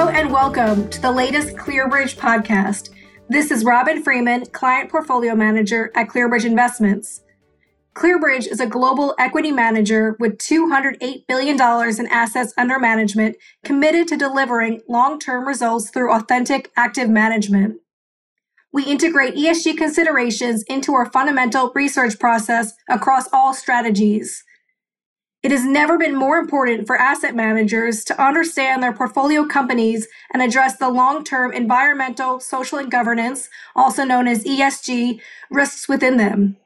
Hello and welcome to the latest ClearBridge podcast. This is Robin Freeman, Client Portfolio Manager at ClearBridge Investments. ClearBridge is a global equity manager with $208 billion in assets under management committed to delivering long term results through authentic active management. We integrate ESG considerations into our fundamental research process across all strategies. It has never been more important for asset managers to understand their portfolio companies and address the long term environmental, social, and governance, also known as ESG, risks within them.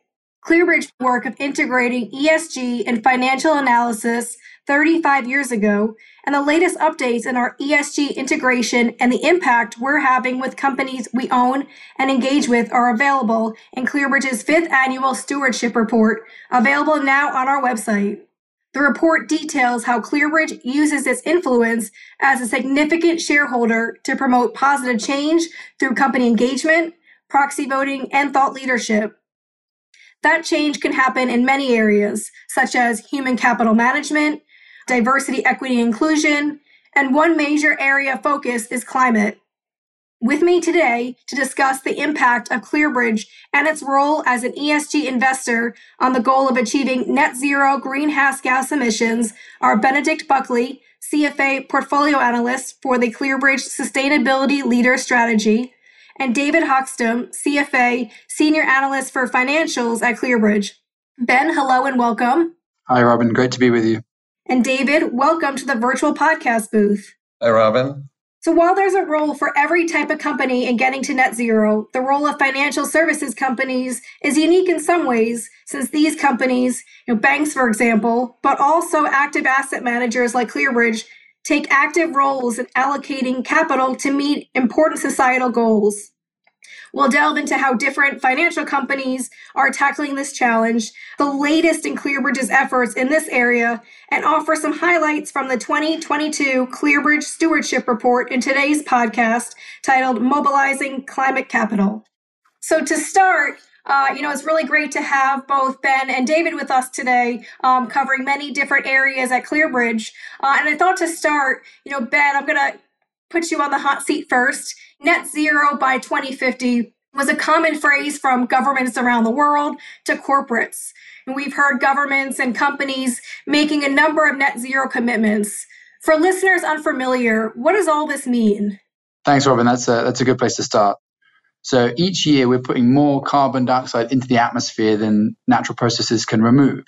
ClearBridge work of integrating ESG and financial analysis 35 years ago, and the latest updates in our ESG integration and the impact we're having with companies we own and engage with are available in ClearBridge's fifth annual stewardship report, available now on our website. The report details how ClearBridge uses its influence as a significant shareholder to promote positive change through company engagement, proxy voting, and thought leadership. That change can happen in many areas, such as human capital management, diversity, equity, inclusion, and one major area of focus is climate. With me today to discuss the impact of ClearBridge and its role as an ESG investor on the goal of achieving net zero greenhouse gas emissions are Benedict Buckley, CFA portfolio analyst for the ClearBridge Sustainability Leader Strategy, and David Hochstim, CFA senior analyst for financials at ClearBridge. Ben, hello and welcome. Hi, Robin. Great to be with you. And David, welcome to the virtual podcast booth. Hi, Robin. So while there's a role for every type of company in getting to net zero, the role of financial services companies is unique in some ways, since these companies, you know, banks for example, but also active asset managers like ClearBridge, take active roles in allocating capital to meet important societal goals. We'll delve into how different financial companies are tackling this challenge, the latest in ClearBridge's efforts in this area, and offer some highlights from the 2022 ClearBridge Stewardship Report in today's podcast titled Mobilizing Climate Capital. So, to start, uh, you know, it's really great to have both Ben and David with us today, um, covering many different areas at ClearBridge. Uh, and I thought to start, you know, Ben, I'm going to put you on the hot seat first. Net zero by 2050 was a common phrase from governments around the world to corporates. And we've heard governments and companies making a number of net zero commitments. For listeners unfamiliar, what does all this mean? Thanks, Robin. That's a, that's a good place to start. So each year we're putting more carbon dioxide into the atmosphere than natural processes can remove.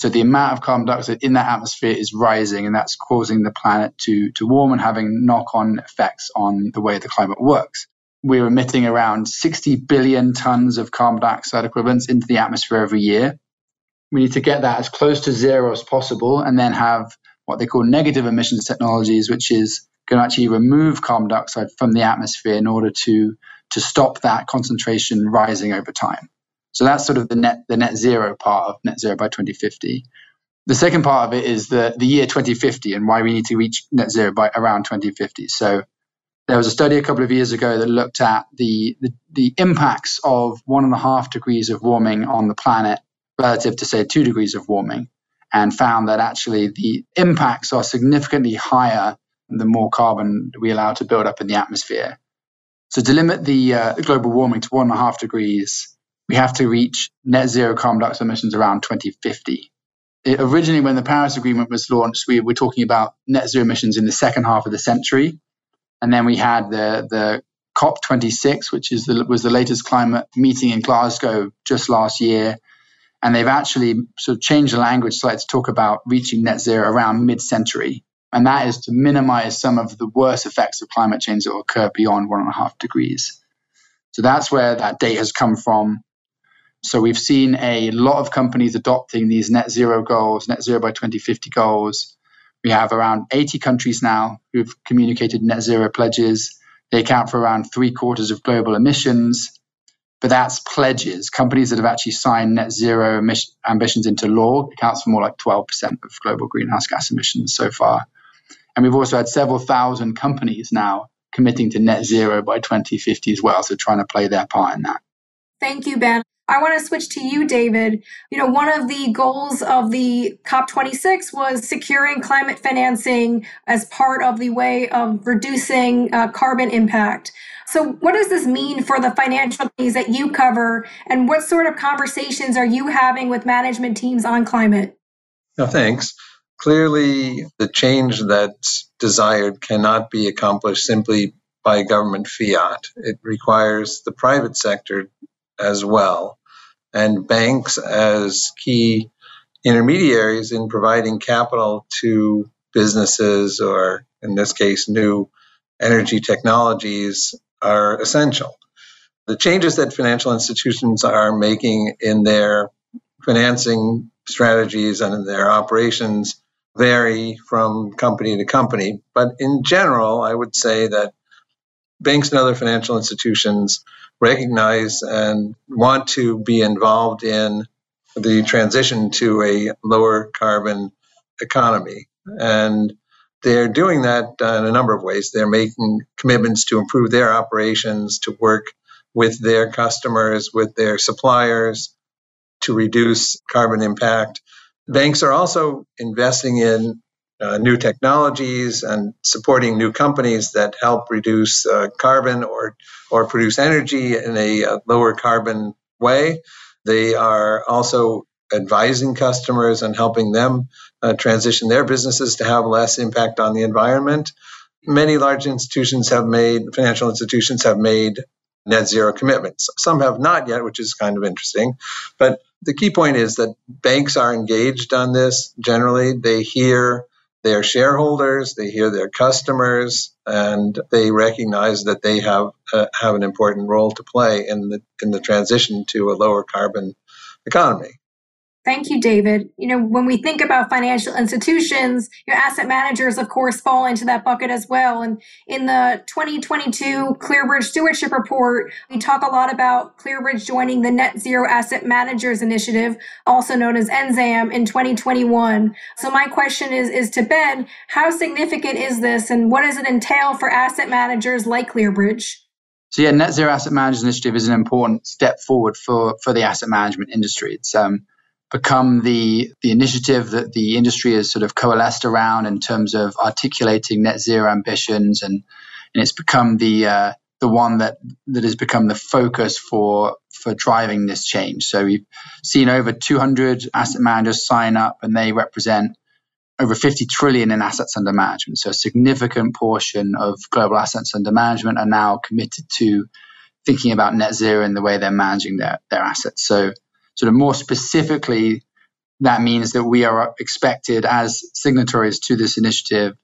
So the amount of carbon dioxide in that atmosphere is rising, and that's causing the planet to, to warm and having knock on effects on the way the climate works. We're emitting around 60 billion tons of carbon dioxide equivalents into the atmosphere every year. We need to get that as close to zero as possible and then have what they call negative emissions technologies, which is going to actually remove carbon dioxide from the atmosphere in order to, to stop that concentration rising over time. So that's sort of the net the net zero part of net zero by 2050. The second part of it is the the year 2050 and why we need to reach net zero by around 2050. So there was a study a couple of years ago that looked at the, the, the impacts of one and a half degrees of warming on the planet relative to say two degrees of warming and found that actually the impacts are significantly higher the more carbon we allow to build up in the atmosphere. So to limit the uh, global warming to one and a half degrees, we have to reach net zero carbon dioxide emissions around 2050. It, originally, when the Paris Agreement was launched, we were talking about net zero emissions in the second half of the century. And then we had the, the COP26, which is the, was the latest climate meeting in Glasgow just last year. And they've actually sort of changed the language slightly to talk about reaching net zero around mid century. And that is to minimize some of the worst effects of climate change that will occur beyond one and a half degrees. So that's where that date has come from. So we've seen a lot of companies adopting these net zero goals, net zero by 2050 goals. We have around 80 countries now who've communicated net zero pledges. They account for around three quarters of global emissions. But that's pledges. Companies that have actually signed net zero emission, ambitions into law accounts for more like 12% of global greenhouse gas emissions so far. And we've also had several thousand companies now committing to net zero by 2050 as well. So trying to play their part in that. Thank you, Ben. I want to switch to you, David. You know, one of the goals of the COP26 was securing climate financing as part of the way of reducing uh, carbon impact. So, what does this mean for the financial companies that you cover, and what sort of conversations are you having with management teams on climate? No, thanks. Clearly, the change that's desired cannot be accomplished simply by government fiat. It requires the private sector as well, and banks as key intermediaries in providing capital to businesses or, in this case, new energy technologies are essential. The changes that financial institutions are making in their financing strategies and in their operations vary from company to company. But in general, I would say that banks and other financial institutions recognize and want to be involved in the transition to a lower carbon economy. And they're doing that in a number of ways. They're making commitments to improve their operations, to work with their customers, with their suppliers to reduce carbon impact. Banks are also investing in uh, new technologies and supporting new companies that help reduce uh, carbon or or produce energy in a, uh, lower carbon way. They are also advising customers and helping them uh, transition their businesses to have less impact on the environment. Many large institutions have made, financial institutions have made net zero commitments. Some have not yet, which is kind of interesting. But the key point is that banks are engaged on this generally. They hear their shareholders, they hear their customers, and they recognize that they have uh, have an important role to play in the in the transition to a lower carbon economy. Thank you, David. You know, when we think about financial institutions, your asset managers, of course, fall into that bucket as well. And in the 2022 ClearBridge Stewardship Report, we talk a lot about ClearBridge joining the Net Zero Asset Managers Initiative, also known as NZAM, in 2021. So my question is, is to Ben, how significant is this and what does it entail for asset managers like ClearBridge? So yeah, Net Zero Asset Managers Initiative is an important step forward for, for the asset management industry. It's um, become the the initiative that the industry has sort of coalesced around in terms of articulating net zero ambitions, and and it's become the uh, the one that that has become the focus for for driving this change. So we've seen over 200 asset managers sign up, and they represent over 50 trillion in assets under management. So a significant portion of global assets under management are now committed to thinking about net zero in the way they're managing their, their assets. So sort of more specifically, that means that we are expected as signatories to this initiative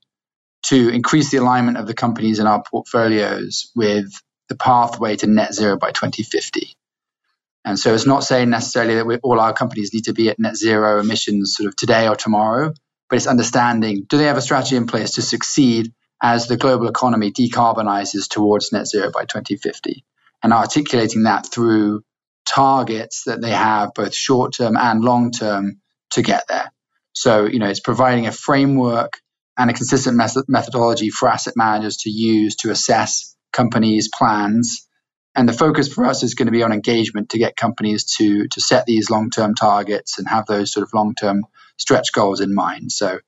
to increase the alignment of the companies in our portfolios with the pathway to net zero by 2050. And so it's not saying necessarily that all our companies need to be at net zero emissions sort of today or tomorrow, but it's understanding do they have a strategy in place to succeed as the global economy decarbonizes towards net zero by 2050 and articulating that through targets that they have, both short term and long term, to get there. So, you know, it's providing a framework and a consistent methodology for asset managers to use to assess companies' plans. And the focus for us is going to be on engagement to get companies to to set these long term targets and have those sort of long term stretch goals in mind. So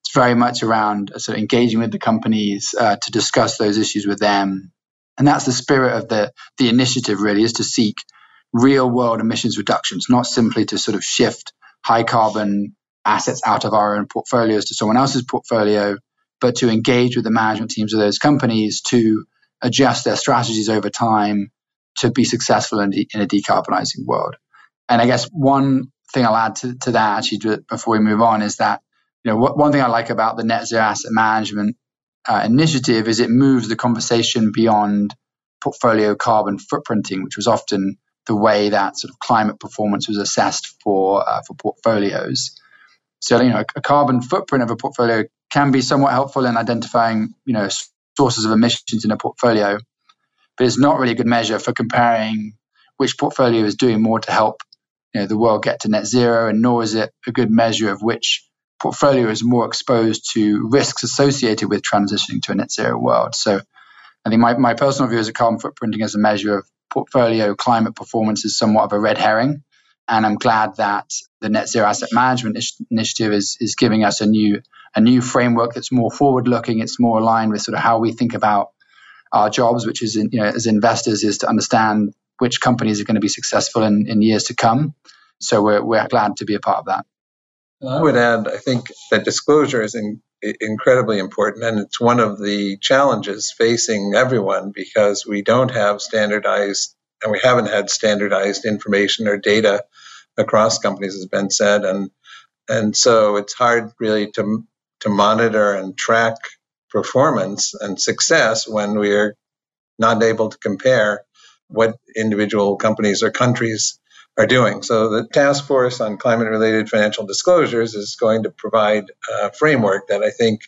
it's very much around uh, sort of engaging with the companies uh, to discuss those issues with them. And that's the spirit of the the initiative really is to seek real world emissions reductions, not simply to sort of shift high carbon assets out of our own portfolios to someone else's portfolio, but to engage with the management teams of those companies to adjust their strategies over time to be successful in, in a decarbonizing world. And I guess one thing I'll add to, to that actually before we move on is that you know what, one thing I like about the net zero asset management uh, initiative is it moves the conversation beyond portfolio carbon footprinting, which was often the way that sort of climate performance was assessed for uh, for portfolios. So you know, a carbon footprint of a portfolio can be somewhat helpful in identifying you know sources of emissions in a portfolio, but it's not really a good measure for comparing which portfolio is doing more to help you know, the world get to net zero, and nor is it a good measure of which portfolio is more exposed to risks associated with transitioning to a net zero world. So I think my, my personal view is that carbon footprinting is a measure of portfolio climate performance is somewhat of a red herring. And I'm glad that the Net Zero Asset Management Initiative is, is giving us a new a new framework that's more forward looking. It's more aligned with sort of how we think about our jobs, which is in, you know as investors is to understand which companies are going to be successful in, in years to come. So we're we're glad to be a part of that. I would add, I think that disclosure is in, incredibly important, and it's one of the challenges facing everyone because we don't have standardized, and we haven't had standardized information or data across companies, as Ben said, and and so it's hard really to to monitor and track performance and success when we're not able to compare what individual companies or countries are doing. So the task force on climate related financial disclosures is going to provide a framework that I think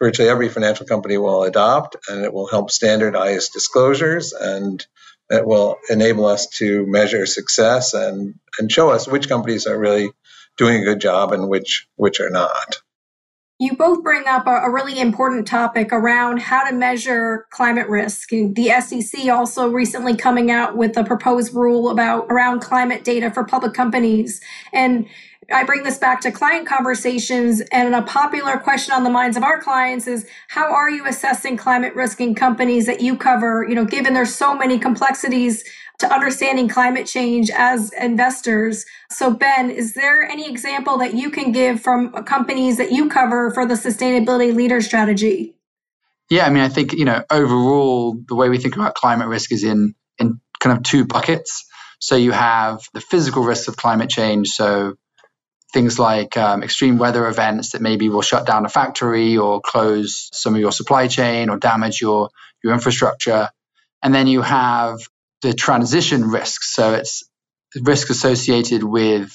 virtually every financial company will adopt and it will help standardize disclosures and it will enable us to measure success and, and show us which companies are really doing a good job and which which are not. You both bring up a, a, really important topic around how to measure climate risk. The SEC also recently coming out with a proposed rule about around climate data for public companies. And I bring this back to client conversations, and a popular question on the minds of our clients is how are you assessing climate risk in companies that you cover? You know, given there's so many complexities to understanding climate change as investors. So, Ben, is there any example that you can give from companies that you cover for the sustainability leader strategy? Yeah, I mean, I think you know overall the way we think about climate risk is in in kind of two buckets. So you have the physical risks of climate change. So things like um, extreme weather events that maybe will shut down a factory or close some of your supply chain or damage your your infrastructure. And then you have the transition risks. So it's risk associated with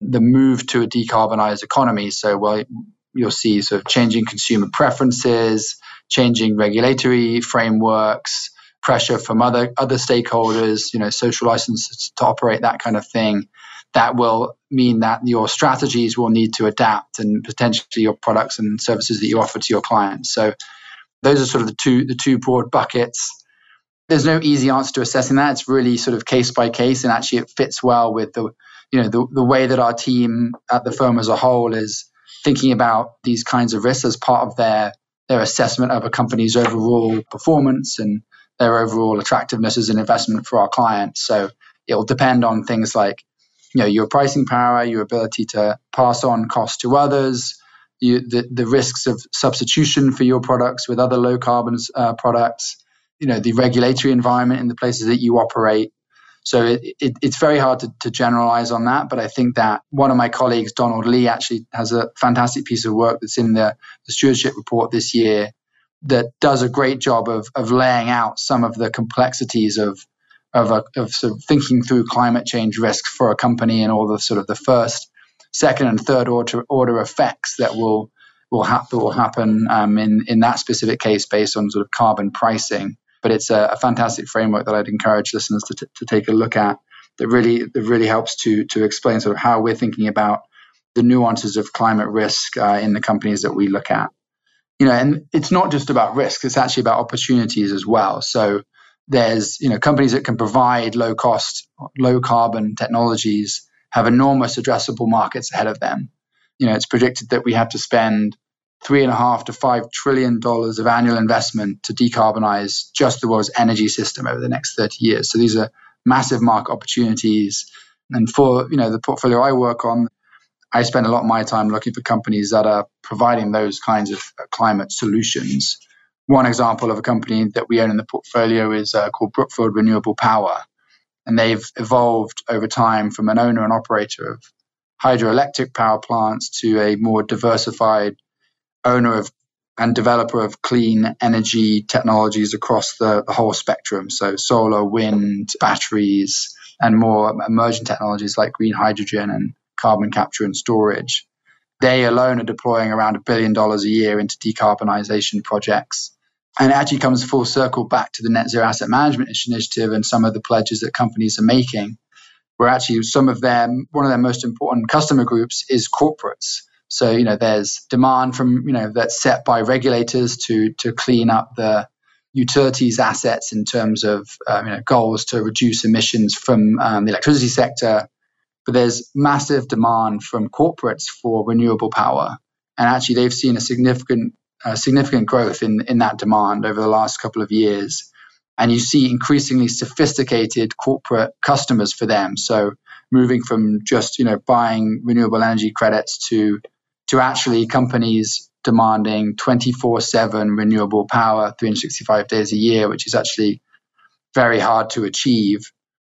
the move to a decarbonized economy. So, well, you'll see sort of changing consumer preferences, changing regulatory frameworks, pressure from other other stakeholders, you know, social licenses to operate, that kind of thing. That will mean that your strategies will need to adapt and potentially your products and services that you offer to your clients. So those are sort of the two the two broad buckets there's no easy answer to assessing that. It's really sort of case by case, and actually it fits well with the you know the, the way that our team at the firm as a whole is thinking about these kinds of risks as part of their their assessment of a company's overall performance and their overall attractiveness as an investment for our clients. So it'll depend on things like you know your pricing power, your ability to pass on costs to others, you, the the risks of substitution for your products with other low carbon uh, products you know the regulatory environment in the places that you operate. So it, it, it's very hard to, to generalize on that, but I think that one of my colleagues, Donald Lee, actually has a fantastic piece of work that's in the, the stewardship report this year that does a great job of, of laying out some of the complexities of of, a, of sort of thinking through climate change risk for a company and all the sort of the first, second, and third order order effects that will will, ha- that will happen um, in in that specific case based on sort of carbon pricing but it's a, a fantastic framework that I'd encourage listeners to, t- to take a look at that really that really helps to to explain sort of how we're thinking about the nuances of climate risk uh, in the companies that we look at. You know, and it's not just about risk; it's actually about opportunities as well. So there's you know companies that can provide low cost, low carbon technologies have enormous addressable markets ahead of them. You know, it's predicted that we have to spend three and a half to five trillion dollars of annual investment to decarbonize just the world's energy system over the next 30 years. So these are massive market opportunities. And for you know the portfolio I work on, I spend a lot of my time looking for companies that are providing those kinds of climate solutions. One example of a company that we own in the portfolio is uh, called Brookfield Renewable Power, and they've evolved over time from an owner and operator of hydroelectric power plants to a more diversified owner of and developer of clean energy technologies across the, the whole spectrum. So solar, wind, batteries, and more emerging technologies like green hydrogen and carbon capture and storage. They alone are deploying around a billion dollars a year into decarbonization projects. And it actually comes full circle back to the Net Zero Asset Management Initiative and some of the pledges that companies are making, where actually some of them, one of their most important customer groups is corporates so you know, there's demand from you know that's set by regulators to to clean up the utilities assets in terms of um, you know, goals to reduce emissions from um, the electricity sector. But there's massive demand from corporates for renewable power, and actually they've seen a significant Uh, significant growth in in that demand over the last couple of years. And you see increasingly sophisticated corporate customers for them. So moving from just you know buying renewable energy credits to to actually companies demanding 24 7 renewable power 365 days a year, which is actually very hard to achieve.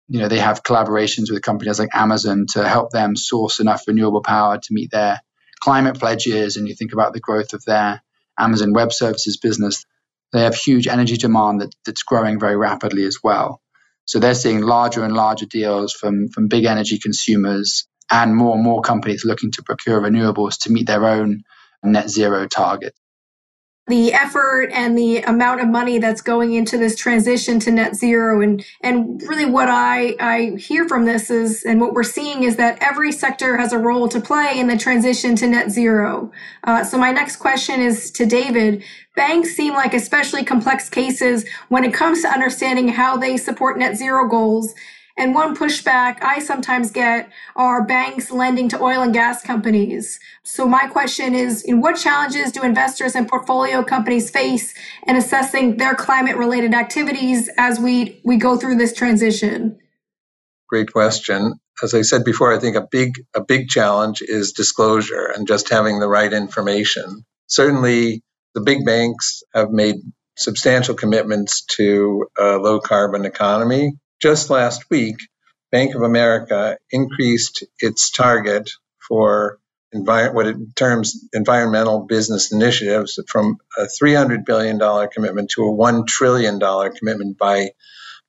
You know, they have collaborations with companies like Amazon to help them source enough renewable power to meet their climate pledges. And you think about the growth of their Amazon Web Services business, they have huge energy demand that, that's growing very rapidly as well. So they're seeing larger and larger deals from, from big energy consumers and more and more companies looking to procure renewables to meet their own net zero target. The effort and the amount of money that's going into this transition to net zero and and really what I, I hear from this is and what we're seeing is that every sector has a role to play in the transition to net zero. Uh, so my next question is to David. Banks seem like especially complex cases when it comes to understanding how they support net zero goals and one pushback I sometimes get are banks lending to oil and gas companies. So my question is, in what challenges do investors and portfolio companies face in assessing their climate related activities as we, we go through this transition? Great question. As I said before, I think a big a big challenge is disclosure and just having the right information. Certainly the big banks have made substantial commitments to a low carbon economy just last week, Bank of America increased its target for what it terms environmental business initiatives from a $300 billion commitment to a $1 trillion commitment by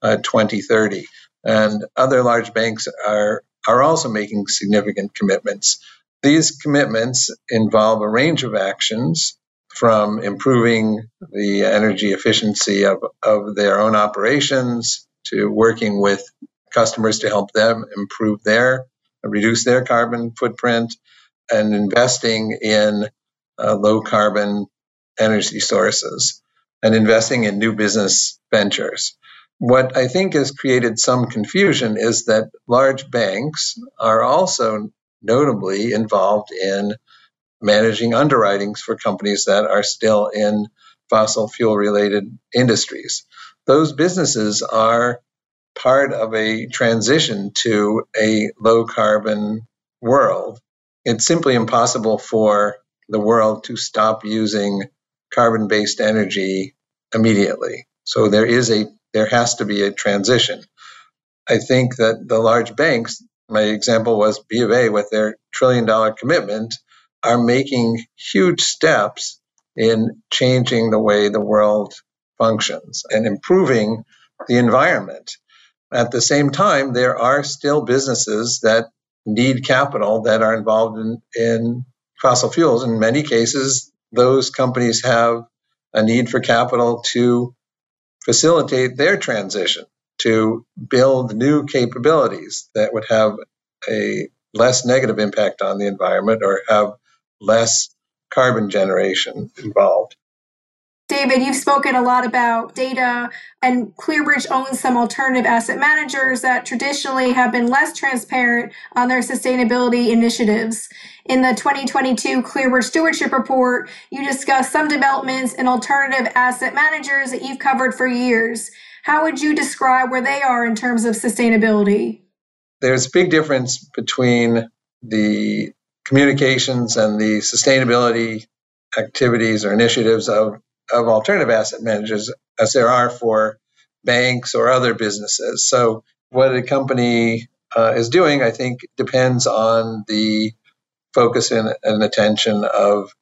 uh, 2030. And other large banks are, are also making significant commitments. These commitments involve a range of actions from improving the energy efficiency of, of their own operations to working with customers to help them improve their, reduce their carbon footprint, and investing in uh, low carbon energy sources and investing in new business ventures. What I think has created some confusion is that large banks are also notably involved in managing underwritings for companies that are still in fossil fuel related industries those businesses are part of a transition to a low carbon world. It's simply impossible for the world to stop using carbon based energy immediately. So there is a there has to be a transition. I think that the large banks, my example was B of A with their trillion dollar commitment, are making huge steps in changing the way the world functions and improving the environment. At the same time, there are still businesses that need capital that are involved in, in fossil fuels. In many cases, those companies have a need for capital to facilitate their transition, to build new capabilities that would have a less negative impact on the environment or have less carbon generation involved. David, you've spoken a lot about data, and ClearBridge owns some alternative asset managers that traditionally have been less transparent on their sustainability initiatives. In the 2022 ClearBridge Stewardship Report, you discuss some developments in alternative asset managers that you've covered for years. How would you describe where they are in terms of sustainability? There's a big difference between the communications and the sustainability activities or initiatives of of alternative asset managers as there are for banks or other businesses. So, what a company uh, is doing, I think, depends on the focus and, and, attention of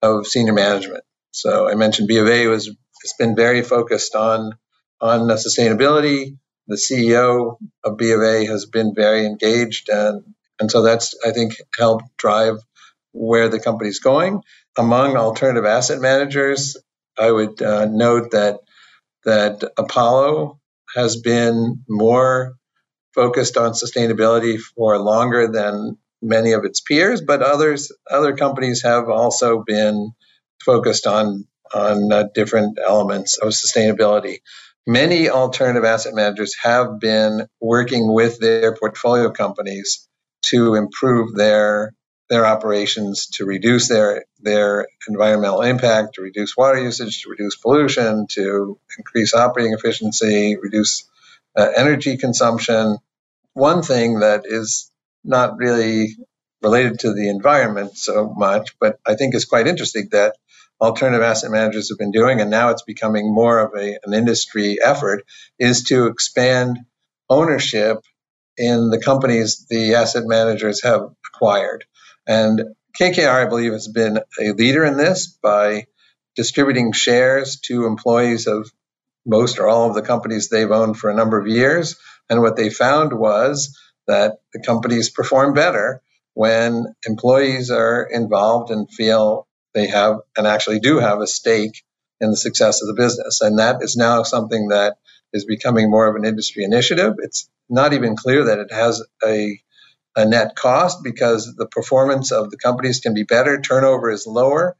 of senior management. So, I mentioned B of A was has been very focused on on sustainability. The CEO of B of A has been very engaged, and and so that's I think helped drive where the company's going. Among alternative asset managers, I would uh, note that that Apollo has been more focused on sustainability for longer than many of its peers, but others other companies have also been focused on on uh, different elements of sustainability. Many alternative asset managers have been working with their portfolio companies to improve their their operations to reduce their their environmental impact, to reduce water usage, to reduce pollution, to increase operating efficiency, reduce uh, energy consumption. One thing that is not really related to the environment so much, but I think is quite interesting that alternative asset managers have been doing, and now it's becoming more of a, an industry effort, is to expand ownership in the companies the asset managers have acquired. And KKR, I believe, has been a leader in this by distributing shares to employees of most or all of the companies they've owned for a number of years. And what they found was that the companies perform better when employees are involved and feel they have and actually do have a stake in the success of the business. And that is now something that is becoming more of an industry initiative. It's not even clear that it has a, a net cost because the performance of the companies can be better, turnover is lower.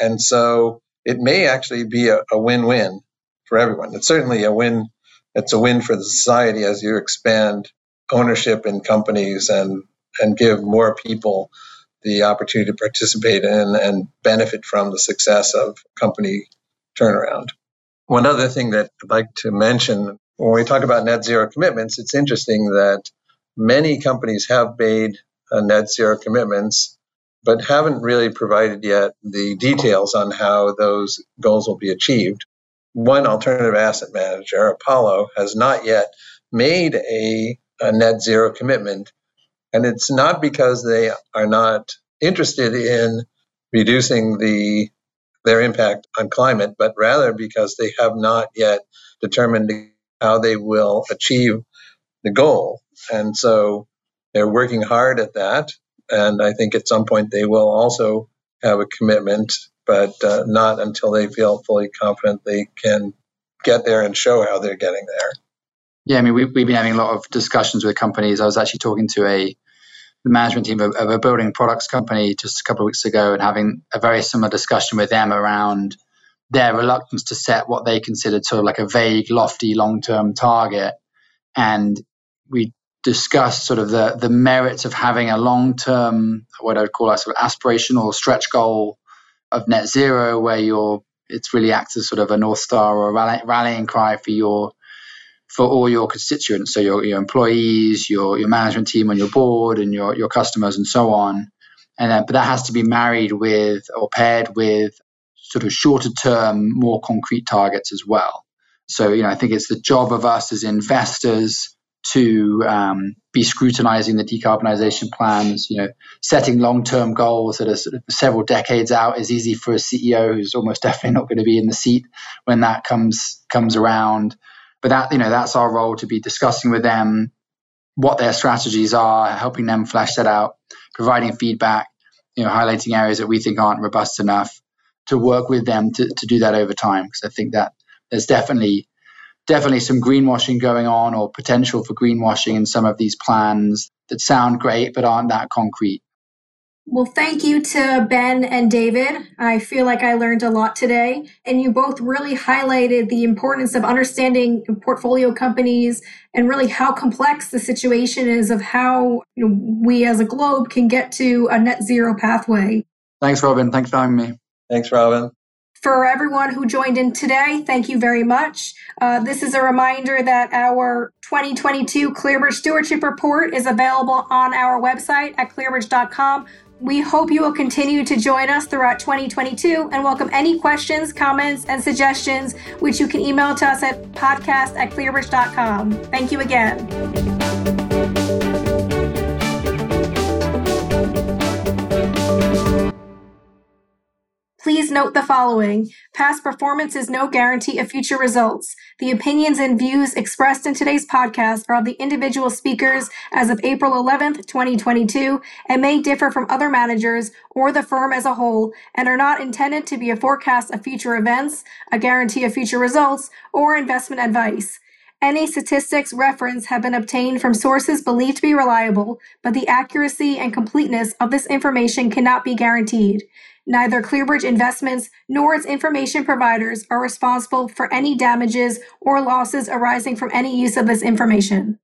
And so it may actually be a, a win win for everyone. It's certainly a win. It's a win for the society as you expand ownership in companies and and give more people the opportunity to participate in and benefit from the success of company turnaround. One other thing that I'd like to mention when we talk about net zero commitments, it's interesting that many companies have made uh, net zero commitments, but haven't really provided yet the details on how those goals will be achieved. One alternative asset manager, Apollo, has not yet made a, a net zero commitment and it's not because they are not interested in reducing the their impact on climate, but rather because they have not yet determined how they will achieve the goal. And so they're working hard at that. And I think at some point they will also have a commitment, but uh, not until they feel fully confident they can get there and show how they're getting there. Yeah, I mean, we've, we've been having a lot of discussions with companies. I was actually talking to a the management team of, of, a building products company just a couple of weeks ago and having a very similar discussion with them around their reluctance to set what they considered sort of like a vague, lofty, long term target. And we discussed sort of the, the merits of having a long term, what I would call a sort of aspirational stretch goal of net zero, where you're it's really acts as sort of a north star or a rallying cry for your for all your constituents, so your, your employees, your, your management team on your board, and your, your customers, and so on. And then, but that has to be married with or paired with sort of shorter term, more concrete targets as well. So, you know, I think it's the job of us as investors to um, be scrutinizing the decarbonization plans. You know, setting long-term goals that are sort of several decades out is easy for a CEO who's almost definitely not going to be in the seat when that comes comes around. But that you know that's our role to be discussing with them what their strategies are, helping them flesh that out, providing feedback, you know, highlighting areas that we think aren't robust enough to work with them to, to do that over time. Because I think that there's definitely definitely some greenwashing going on or potential for greenwashing in some of these plans that sound great but aren't that concrete. Well, thank you to Ben and David. I feel like I learned a lot today, and you both really highlighted the importance of understanding portfolio companies and really how complex the situation is of how you know, we as a globe can get to a net zero pathway. Thanks, Robin. Thanks for having me. Thanks, Robin. For everyone who joined in today, thank you very much. Uh, this is a reminder that our 2022 ClearBridge Stewardship Report is available on our website at clearbridge.com we hope you will continue to join us throughout 2022 and welcome any questions, comments, and suggestions, which you can email to us at podcast at clearbridge.com. Thank you again. Note the following. Past performance is no guarantee of future results. The opinions and views expressed in today's podcast are of the individual speakers as of April 11th, 2022, and may differ from other managers or the firm as a whole, and are not intended to be a forecast of future events, a guarantee of future results, or investment advice. Any statistics referenced have been obtained from sources believed to be reliable, but the accuracy and completeness of this information cannot be guaranteed. Neither ClearBridge Investments nor its information providers are responsible for any damages or losses arising from any use of this information.